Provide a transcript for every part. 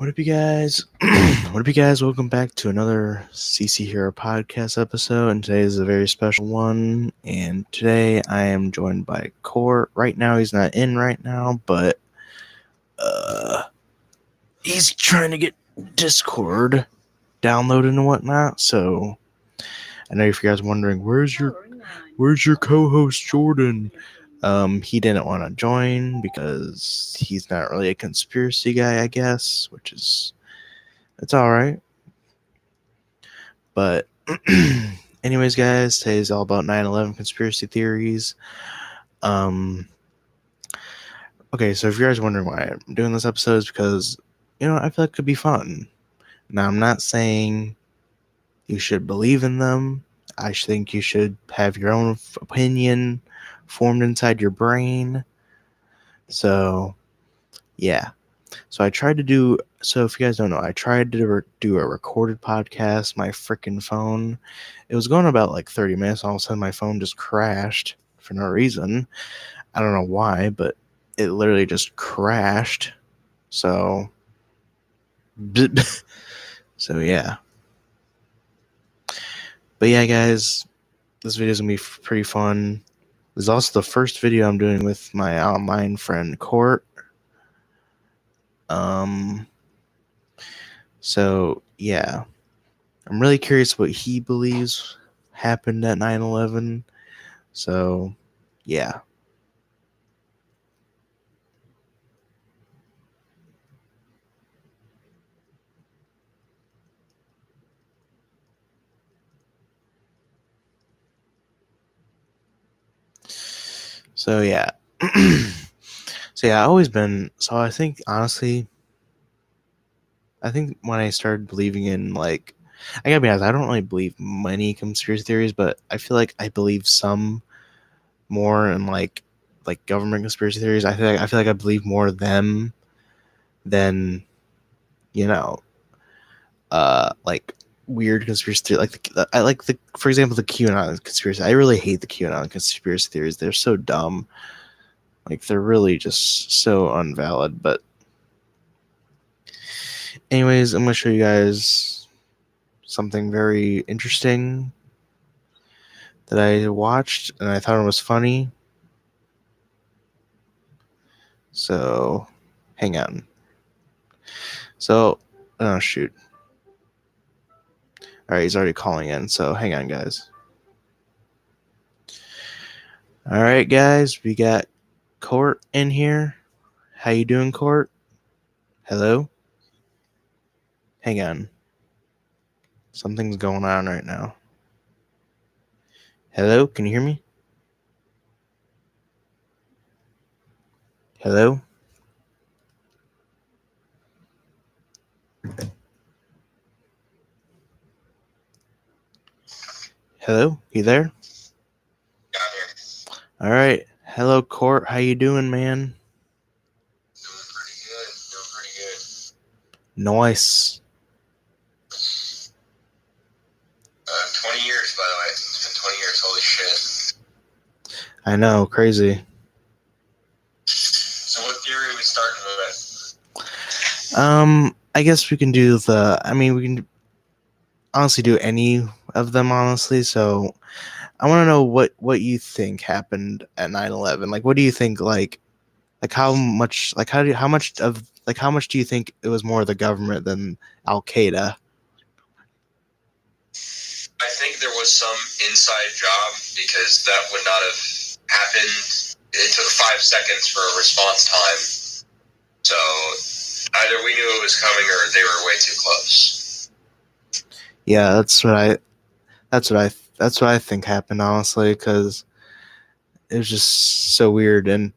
What up, you guys? what up, you guys? Welcome back to another CC Hero podcast episode. And today is a very special one. And today I am joined by Cort. Right now, he's not in right now, but uh, he's trying to get Discord downloaded and whatnot. So I know if you guys are wondering, where's your where's your co-host Jordan? Um, he didn't want to join because he's not really a conspiracy guy, I guess, which is it's all right. But anyways, guys, today's all about 9/11 conspiracy theories. Um okay, so if you guys are wondering why I'm doing this episode is because you know, I feel like it could be fun. Now, I'm not saying you should believe in them. I think you should have your own opinion formed inside your brain. So, yeah. So I tried to do. So if you guys don't know, I tried to re- do a recorded podcast. My freaking phone. It was going about like 30 minutes. All of a sudden, my phone just crashed for no reason. I don't know why, but it literally just crashed. So. so yeah. But yeah, guys, this video is gonna be pretty fun. This is also the first video I'm doing with my online friend Cort. Um, so yeah, I'm really curious what he believes happened at 9 11. So yeah. So yeah. so yeah, I've always been so I think honestly I think when I started believing in like I gotta be honest, I don't really believe many conspiracy theories, but I feel like I believe some more in like like government conspiracy theories. I feel like I feel like I believe more them than you know uh like weird conspiracy theory. Like the, I like the, for example, the QAnon conspiracy. I really hate the QAnon conspiracy theories. They're so dumb. Like they're really just so unvalid. But, anyways, I'm gonna show you guys something very interesting that I watched and I thought it was funny. So, hang on. So, oh shoot. All right, he's already calling in, so hang on, guys. All right, guys, we got Cort in here. How you doing, Cort? Hello? Hang on. Something's going on right now. Hello, can you hear me? Hello? Hello, you there? All right. Hello, Cort. How you doing, man? Doing pretty good. Doing pretty good. Nice. Uh, 20 years, by the way. It's been 20 years. Holy shit. I know, crazy. So, what theory are we starting with? Um, I guess we can do the. I mean, we can honestly do any of them, honestly. So, I want to know what what you think happened at 9-11. Like, what do you think? Like, like how much? Like, how do you, how much of like how much do you think it was more the government than Al Qaeda? I think there was some inside job because that would not have happened. It took five seconds for a response time. So, either we knew it was coming or they were way too close. Yeah, that's what I. That's what I. That's what I think happened, honestly, because it was just so weird. And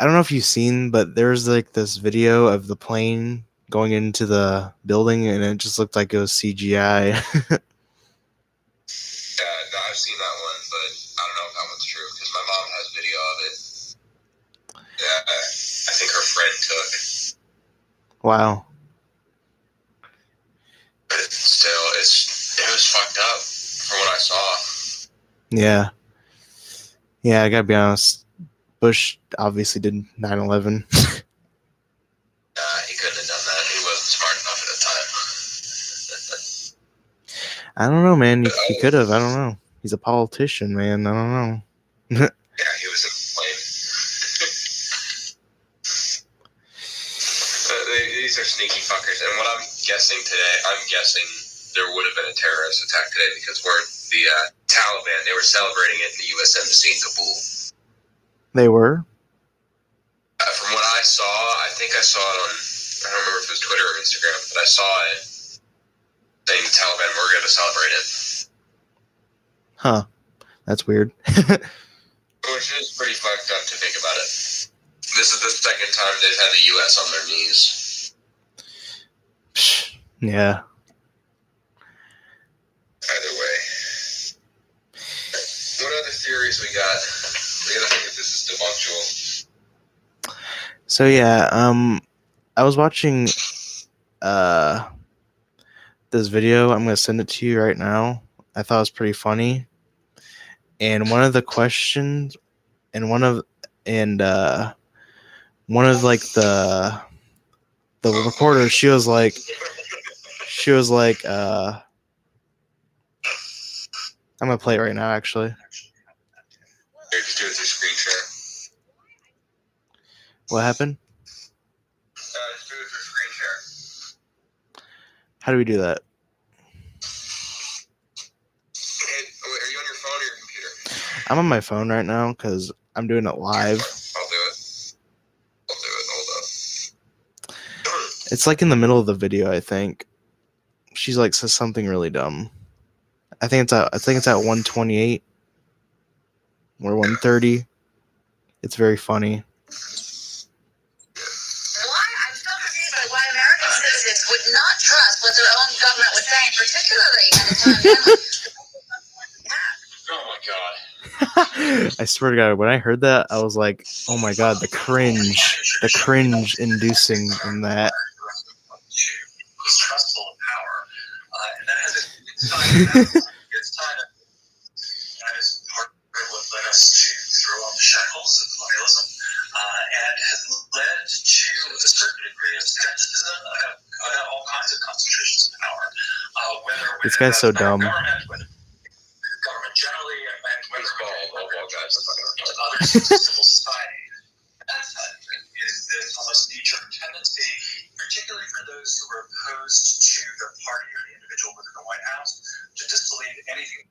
I don't know if you've seen, but there's like this video of the plane going into the building, and it just looked like it was CGI. Yeah, no, I've seen that one, but I don't know if that one's true because my mom has video of it. Yeah, I think her friend took. wow. Yeah. Yeah, I gotta be honest. Bush obviously did 9 11. uh, he couldn't have done that. He wasn't smart enough at the time. I don't know, man. He, he uh, could have. I don't know. He's a politician, man. I don't know. yeah, he was a flame. uh, these are sneaky fuckers. And what I'm guessing today, I'm guessing there would have been a terrorist attack today because we're the. Uh, Taliban. They were celebrating it in the U.S. Embassy in Kabul. They were. Uh, from what I saw, I think I saw it on, I don't remember if it was Twitter or Instagram, but I saw it saying the Taliban were going to celebrate it, Huh. That's weird. which is pretty fucked up to think about it. This is the second time they've had the U.S. on their knees. yeah. Either way. What other theories we got? We gotta think if this is debunkable. So yeah, um I was watching uh this video. I'm gonna send it to you right now. I thought it was pretty funny. And one of the questions and one of and uh one of like the the reporters, she was like she was like uh I'm gonna play it right now actually. What happened? How do we do that? Are you on your phone or your computer? I'm on my phone right now because I'm doing it live. It's like in the middle of the video, I think. She's like says something really dumb. I think it's at I think it's at 128 or 130. It's very funny. Why I'm so confused why American citizens would not trust what their own government was saying, particularly at a time Oh my god. I swear to God, when I heard that, I was like, "Oh my God, the cringe, the cringe inducing in that." Distrustful of power. Uh, and that has a, it's tied it's tied up. That is part of what led us to throw off the shackles of colonialism uh, and has led to a certain degree of skepticism about, about all kinds of concentrations of power. Uh, whether This guy's so dumb. Government, whether government generally, and and whether whether guys other civil those who are opposed to the party or the individual within the White House, to disbelieve anything.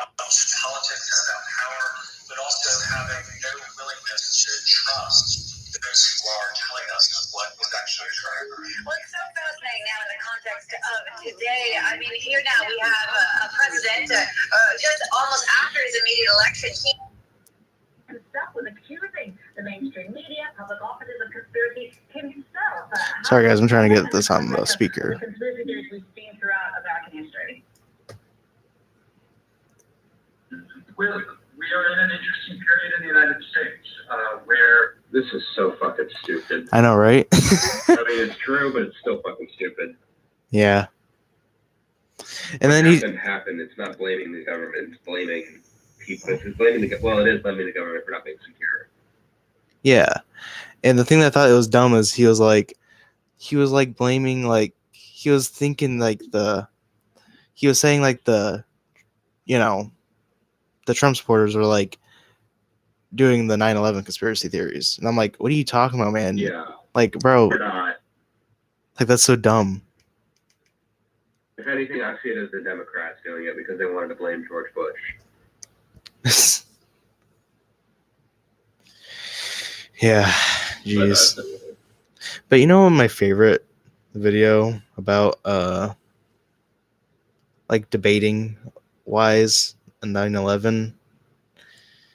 About politics and about power, but also having no willingness to trust those who are telling us what is actually occurring. Well, it's so fascinating now in the context of today. I mean, here now we have a, a president uh, uh, just almost after his immediate election. He was the mainstream media, public offices of conspiracy himself. Uh, Sorry, guys, I'm trying to get this on the speaker. Conspiracy theories we've seen throughout American history. We're, we are in an interesting period in the United States uh, where this is so fucking stupid. I know, right? I mean, it's true, but it's still fucking stupid. yeah. And then he, Nothing happened. It's not blaming the government. It's blaming people. It's blaming the go- well, it is blaming the government for not being secure. Yeah. And the thing that I thought it was dumb is he was like, he was like blaming like he was thinking like the, he was saying like the, you know, the Trump supporters were like doing the 9/11 conspiracy theories, and I'm like, what are you talking about, man? Yeah, Like, bro, like that's so dumb. If anything, I see it as the Democrats doing it because they wanted to blame George Bush. yeah, But, jeez. uh, But you know my favorite video about uh like debating wise and 9/11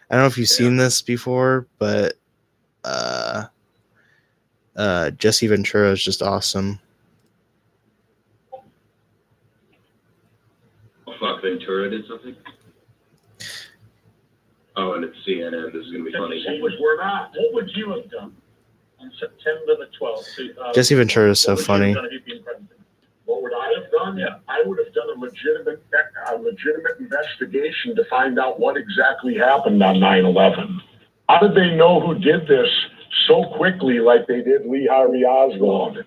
I don't know if you've seen this before, but uh uh Jesse Ventura is just awesome. fuck, Ventura did something. And CNN. This is gonna be funny. What would, we're not, what would you have done on September the twelfth? Jesse Ventura is so funny. What would I have done? Yeah. I would have done a legitimate, a legitimate investigation to find out what exactly happened on 9/11. How did they know who did this so quickly like they did Lee Harvey Oswald.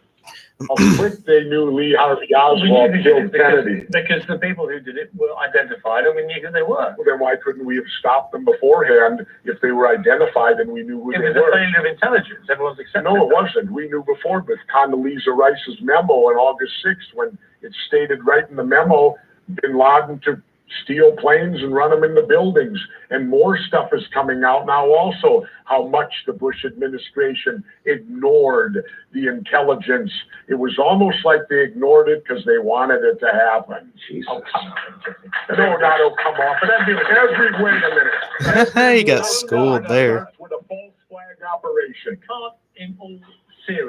How quick they knew Lee Harvey Oswald killed Kennedy. Because the people who did it were identified and we knew who they were. Well, then why couldn't we have stopped them beforehand if they were identified and we knew who It they was a were? failure of intelligence. Everyone's accepted No, it wasn't. We knew before with Condoleezza Rice's memo on August 6th when it stated right in the memo, Bin Laden to steal planes and run them into buildings. And more stuff is coming out now also, how much the Bush administration ignored the intelligence. It was almost like they ignored it because they wanted it to happen. Jesus. Oh. No, not, oh, come on. But that'd every, wait a minute. You got schooled there. With a false flag operation. can't, in all seriousness,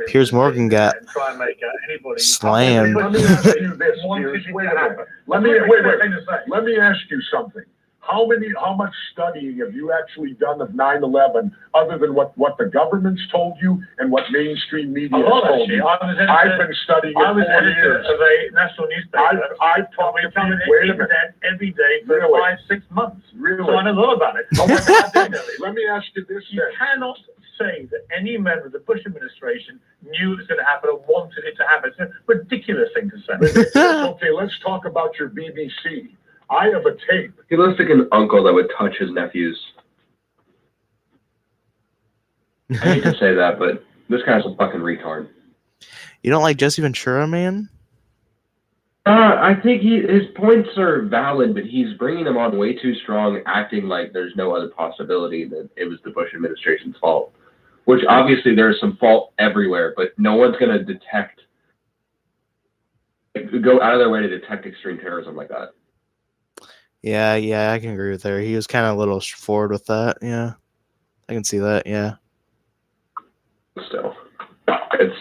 Piers Morgan got try and make uh, anybody slammed. Let me ask you this, Wanted Piers. it Wait to a minute. happen. Let me, That's wait, wait. I'm trying to say. Let me ask you something. How many, how much studying have you actually done of 9/11 other than what, what the government's told you and what mainstream media has told you? I I've been studying I it was for years. of a national newspaper. I've talked to We've people, wait a minute, every day for Really? five, six months. really? So I know a lot about it. Let me ask you this You then. cannot say that any member of the Bush administration knew it was going to happen or wanted it to happen. It's a ridiculous thing to say. Okay, let's talk about your BBC. I have a tape. He looks like an uncle that would touch his nephews. I hate to say that, but this guy's a fucking retard. You don't like Jesse Ventura, man? Uh, I think he his points are valid, but he's bringing them on way too strong, acting like there's no other possibility that it was the Bush administration's fault. Which obviously there's some fault everywhere, but no one's going to detect, go out of their way to detect extreme terrorism like that. Yeah, yeah, I can agree with that. He was kind of a little forward with that. Yeah, I can see that. Yeah. Still, it's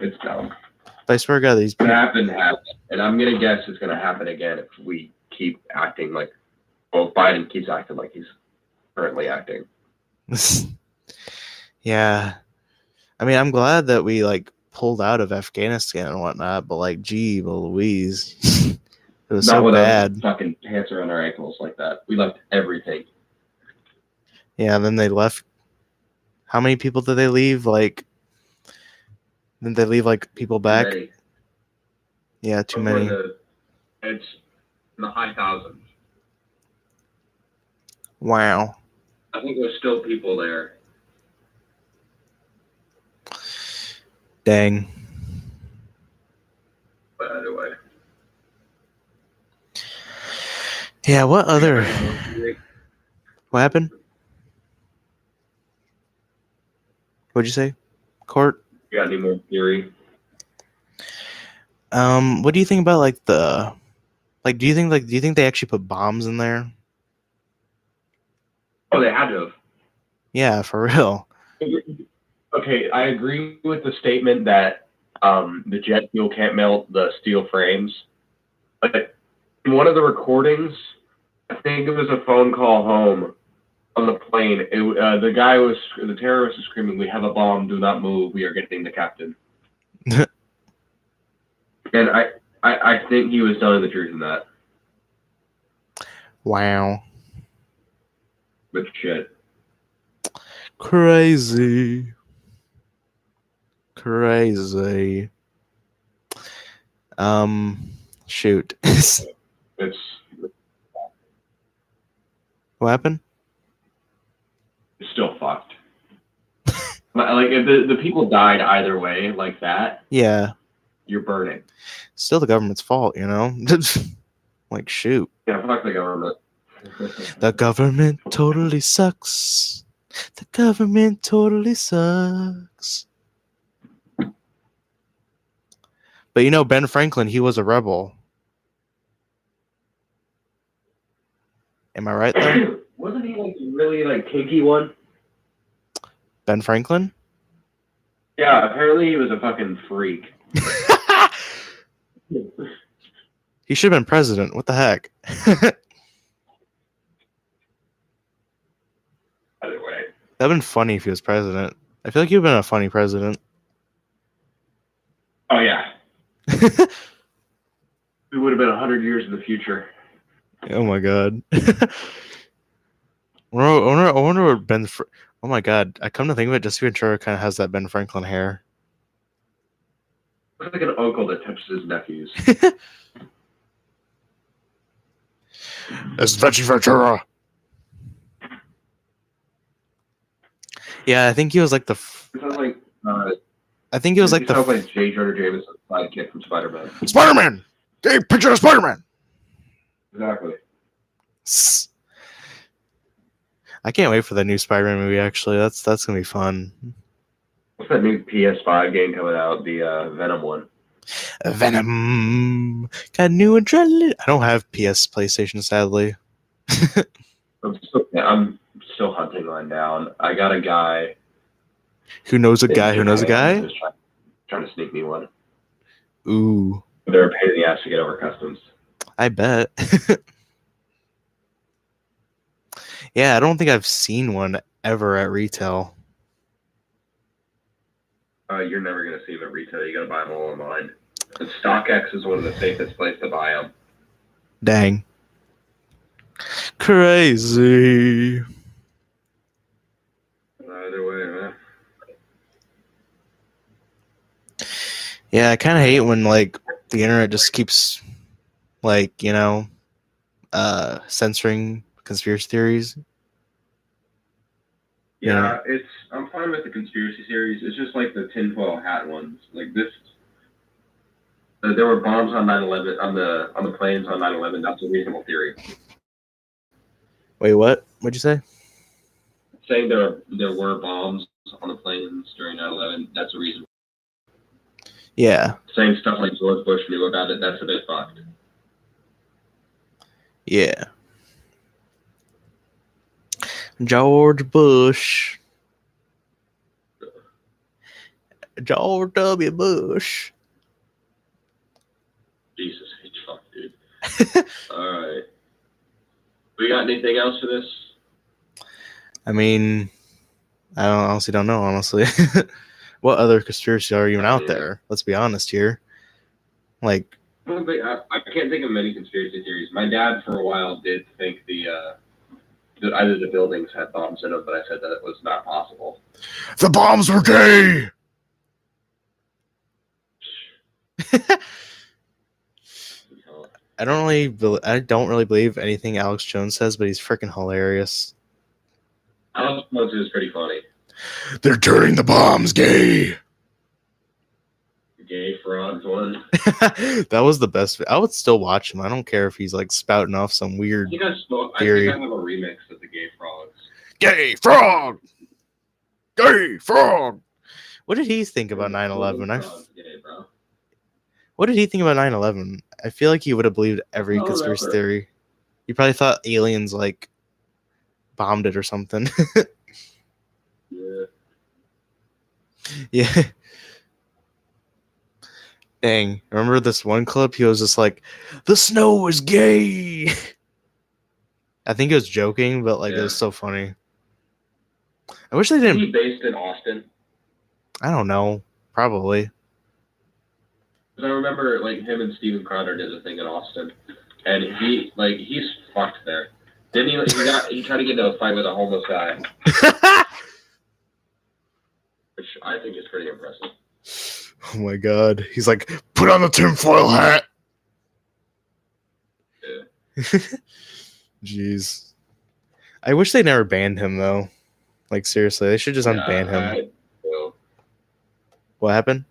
it's dumb. I swear to God, these people. happened, and I'm gonna guess it's gonna happen again if we keep acting like, well, Biden keeps acting like he's currently acting. yeah. I mean, I'm glad that we like pulled out of Afghanistan and whatnot, but like, gee, Louise, it was Not so bad. fucking pants around our ankles like that. We left everything. Yeah, and then they left. How many people did they leave? Like, did they leave like people back? Already. Yeah, too Before many. the- it's in the high thousands. Wow. I think there's still people there. Dang. But anyway. Yeah. What other? What happened? What'd you say? Cort. You got any more theory? Um, what do you think about like the, like, do you think like, do you think they actually put bombs in there? Oh, they had to have. Yeah, for real. Okay, I agree with the statement that um, the jet fuel can't melt the steel frames. But in one of the recordings, I think it was a phone call home on the plane. It, uh, the guy was, the terrorist was screaming, "We have a bomb! Do not move! We are getting the captain." and I, I, I think he was telling the truth in that. Wow. But shit, Crazy. Crazy. Um, shoot. it's what happened? it's still fucked. Like if the, the people died either way, like that, Yeah. you're burning. Still the government's fault, you know? like, shoot. Yeah, fuck the government. The government totally sucks. The government totally sucks. But you know, Ben Franklin, he was a rebel. Am I right there? Wasn't he like really like kinky one? Ben Franklin? Yeah, apparently he was a fucking freak. he should have been president. What the heck? Either way. That'd been funny if he was president. I feel like you've been a funny president. Oh yeah. It would have been hundred years in the future. Oh my god. I wonder, I wonder, what Ben. Fr- oh my god! I come to think of it, Jesse Ventura kind of has that Ben Franklin hair. Looks like an uncle that touches his nephews. It's Jesse Ventura. Yeah, I think he was like the. F- sounds like uh, I think he was like the sounds f- like J. Jonah Jameson, sidekick from Spider Man. Spider Man. Hey, picture of Spider Man. Exactly. I can't wait for the new Spider-Man movie. Actually, that's that's gonna be fun. What's that new PS5 game coming out? The uh, Venom one. Venom got new adrenaline. I don't have PS PlayStation, sadly. I'm still, I'm still hunting one down. I got a guy. Who knows a guy who knows a guy? Trying, trying to sneak me one. Ooh, They're a pain in the ass to get over customs. I bet. yeah, I don't think I've seen one ever at retail. Uh, you're never gonna see them at retail. You gotta buy them all online. And StockX is one of the safest places to buy them. Dang. Crazy. Either way, man. Yeah, I kind of hate when like the internet just keeps like, you know, uh censoring conspiracy theories. Yeah, it's. I'm fine with the conspiracy theories. It's just like the tinfoil hat ones. Like this. Uh, there were bombs on 9/11 on the on the planes on 9/11. That's a reasonable theory. Wait, what? What'd you say? Saying there there were bombs on the planes during 9/11. That's a reason. Yeah. Saying stuff like George Bush knew about it. That's a bit fucked. Yeah. George Bush. George W. Bush. Jesus H fuck, dude. All right. We got anything else for this? I mean, I don't honestly don't know, honestly. what other conspiracies are even out there? Let's be honest here. Like, I don't think I, I can't think of many conspiracy theories. My dad, for a while, did think the uh, that either the buildings had bombs in them, but I said that it was not possible. the bombs were gay. I don't really, bel I don't really believe anything Alex Jones says, but he's freaking hilarious. Alex Jones is pretty funny. They're turning the bombs gay. Gay frogs one. that was the best. I would still watch him. I don't care if he's like spouting off some I weird think I, spoke, I Theory. think I have a remix of the gay frogs. gay frog, gay frog. What did he think about 9 11? I, Frogs gay, bro. what did he think about 9 11? I feel like he would have believed every Oh, conspiracy whatever. theory. He probably thought aliens like bombed it or something. Yeah. yeah. Dang. Remember this one clip? He was just like, the snow is gay. I think he was joking, but like it was so funny. I wish they didn't. he based in Austin? I don't know. Probably. I remember like him and Steven Crowder did a thing in Austin, and he like he's fucked there. Didn't he? He got he tried to get into a fight with a homeless guy, which I think is pretty impressive. oh my god. He's like, put on the tinfoil hat. Yeah. Jeez. I wish they never banned him though. Like seriously, they should just unban him. I- What happened?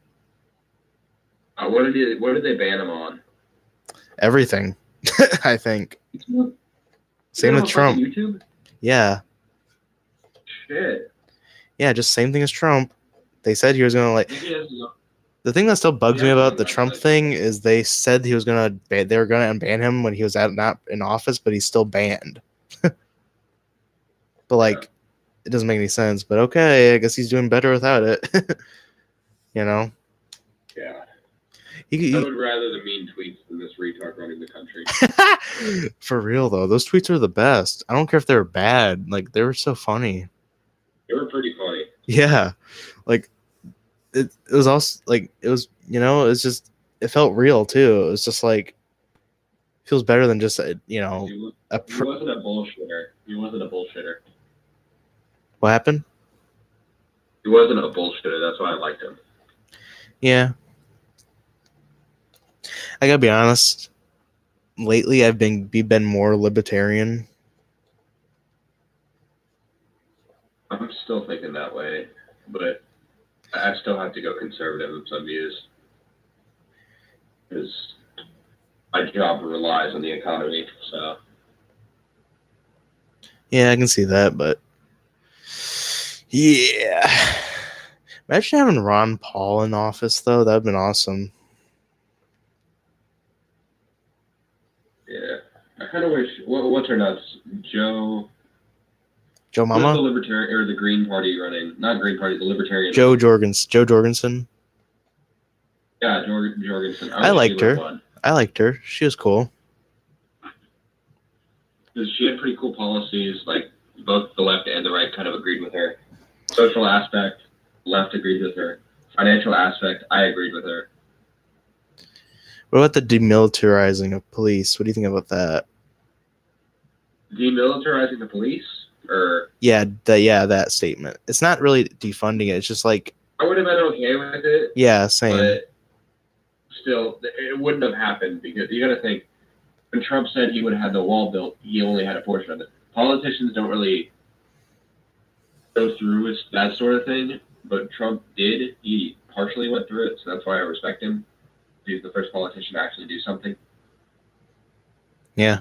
uh, what did he, what did they ban him on? Everything. I think. Same with Trump. YouTube. Yeah. Shit. Yeah, just same thing as Trump. They said he was gonna like He has no- the thing that still bugs me about the Trump thing is they said he was gonna ban, they were gonna unban him when he was at not in office, but he's still banned. but like, it doesn't make any sense. But okay, I guess he's doing better without it. you know, Yeah. he, I would rather the mean tweets than this retard running the country. for real though, those tweets are the best. I don't care if they were bad; like they were so funny. They were pretty funny. Yeah, like it, it was also like it was you know it was just it felt real too. It was just like feels better than just uh, a, you know a pr- wasn't a bullshitter. He wasn't a bullshitter. what happened. He wasn't a bullshitter. That's why I liked him. Yeah. I gotta be honest. Lately, I've been be been more libertarian. I'm still thinking that way, but I still have to go conservative in some views because my job relies on the economy. So Yeah, I can see that, but yeah. Imagine having Ron Paul in office, though. That'd been awesome. yeah, I kind of wish. What, what's her nuts? Joe. Joe Who's the Mama, Libertarian or the Green Party running? Not Green Party, the Libertarian. Joe Jorgens, Jo Jorgensen. Yeah, Jorg- Jorgensen. I wish liked her. I liked her. She was cool. she had pretty cool policies. Like both the left and the right kind of agreed with her. Social aspect, left agreed with her. Financial aspect, I agreed with her. What about the demilitarizing of police? What do you think about that? Demilitarizing the police, or Yeah, that yeah, that statement. It's not really defunding it. It's just like I would have been okay with it, yeah, same. but still, it wouldn't have happened because you got to think when Trump said he would have had the wall built, he only had a portion of it. Politicians don't really go through with that sort of thing, but Trump did. He partially went through it, so that's why I respect him. He's the first politician to actually do something. Yeah.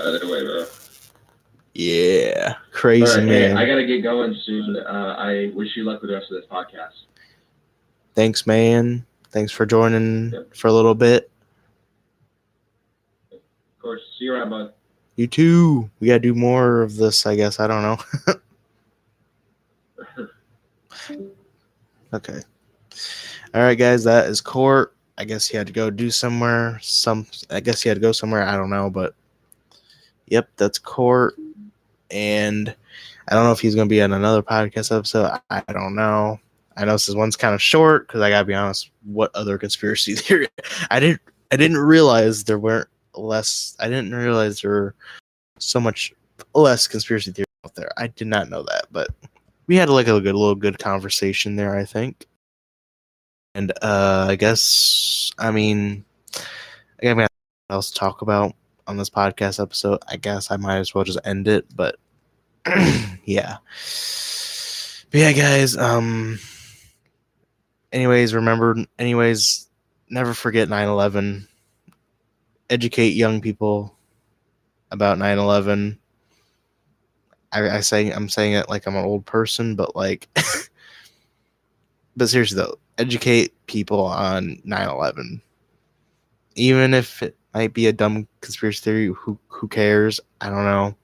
Either way, bro. Yeah. Crazy right, hey, man. I gotta get going soon. Uh, I wish you luck with the rest of this podcast. Thanks, man. Thanks for joining Yep. for a little bit. Of course, see you around, bud. You too. We gotta do more of this, I guess. I don't know. okay. All right, guys. That is Cort. I guess he had to go do somewhere. Some. I guess he had to go somewhere. I don't know, but. Yep, that's Cort. And I don't know if he's gonna be on another podcast episode. I, don't know. I know this one's kind of short because I gotta be honest. What other conspiracy theory? I didn't. I didn't realize there weren't less. I didn't realize there were so much less conspiracy theory out there. I did not know that, but we had like a good little good conversation there. I think. And uh I guess I mean I got else to talk about on this podcast episode. I guess I might as well just end it, but yeah. But yeah, guys, um anyways, remember anyways, never forget 9/11. Educate young people about 9/11. I, I say I'm saying it like I'm an old person, but like but seriously though, educate people on 9/11. Even if it might be a dumb conspiracy theory, who who cares? I don't know.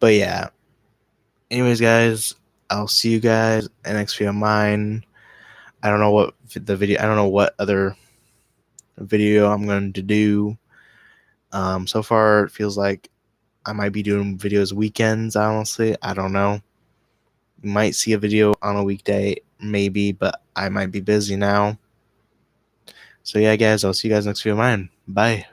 But yeah. Anyways, guys, I'll see you guys in next video mine. I don't know what the video. I don't know what other video I'm going to do. Um, so far, it feels like I might be doing videos weekends. Honestly, I don't know. You might see a video on a weekday, maybe, but I might be busy now. So yeah, guys, I'll see you guys next video of mine. Bye.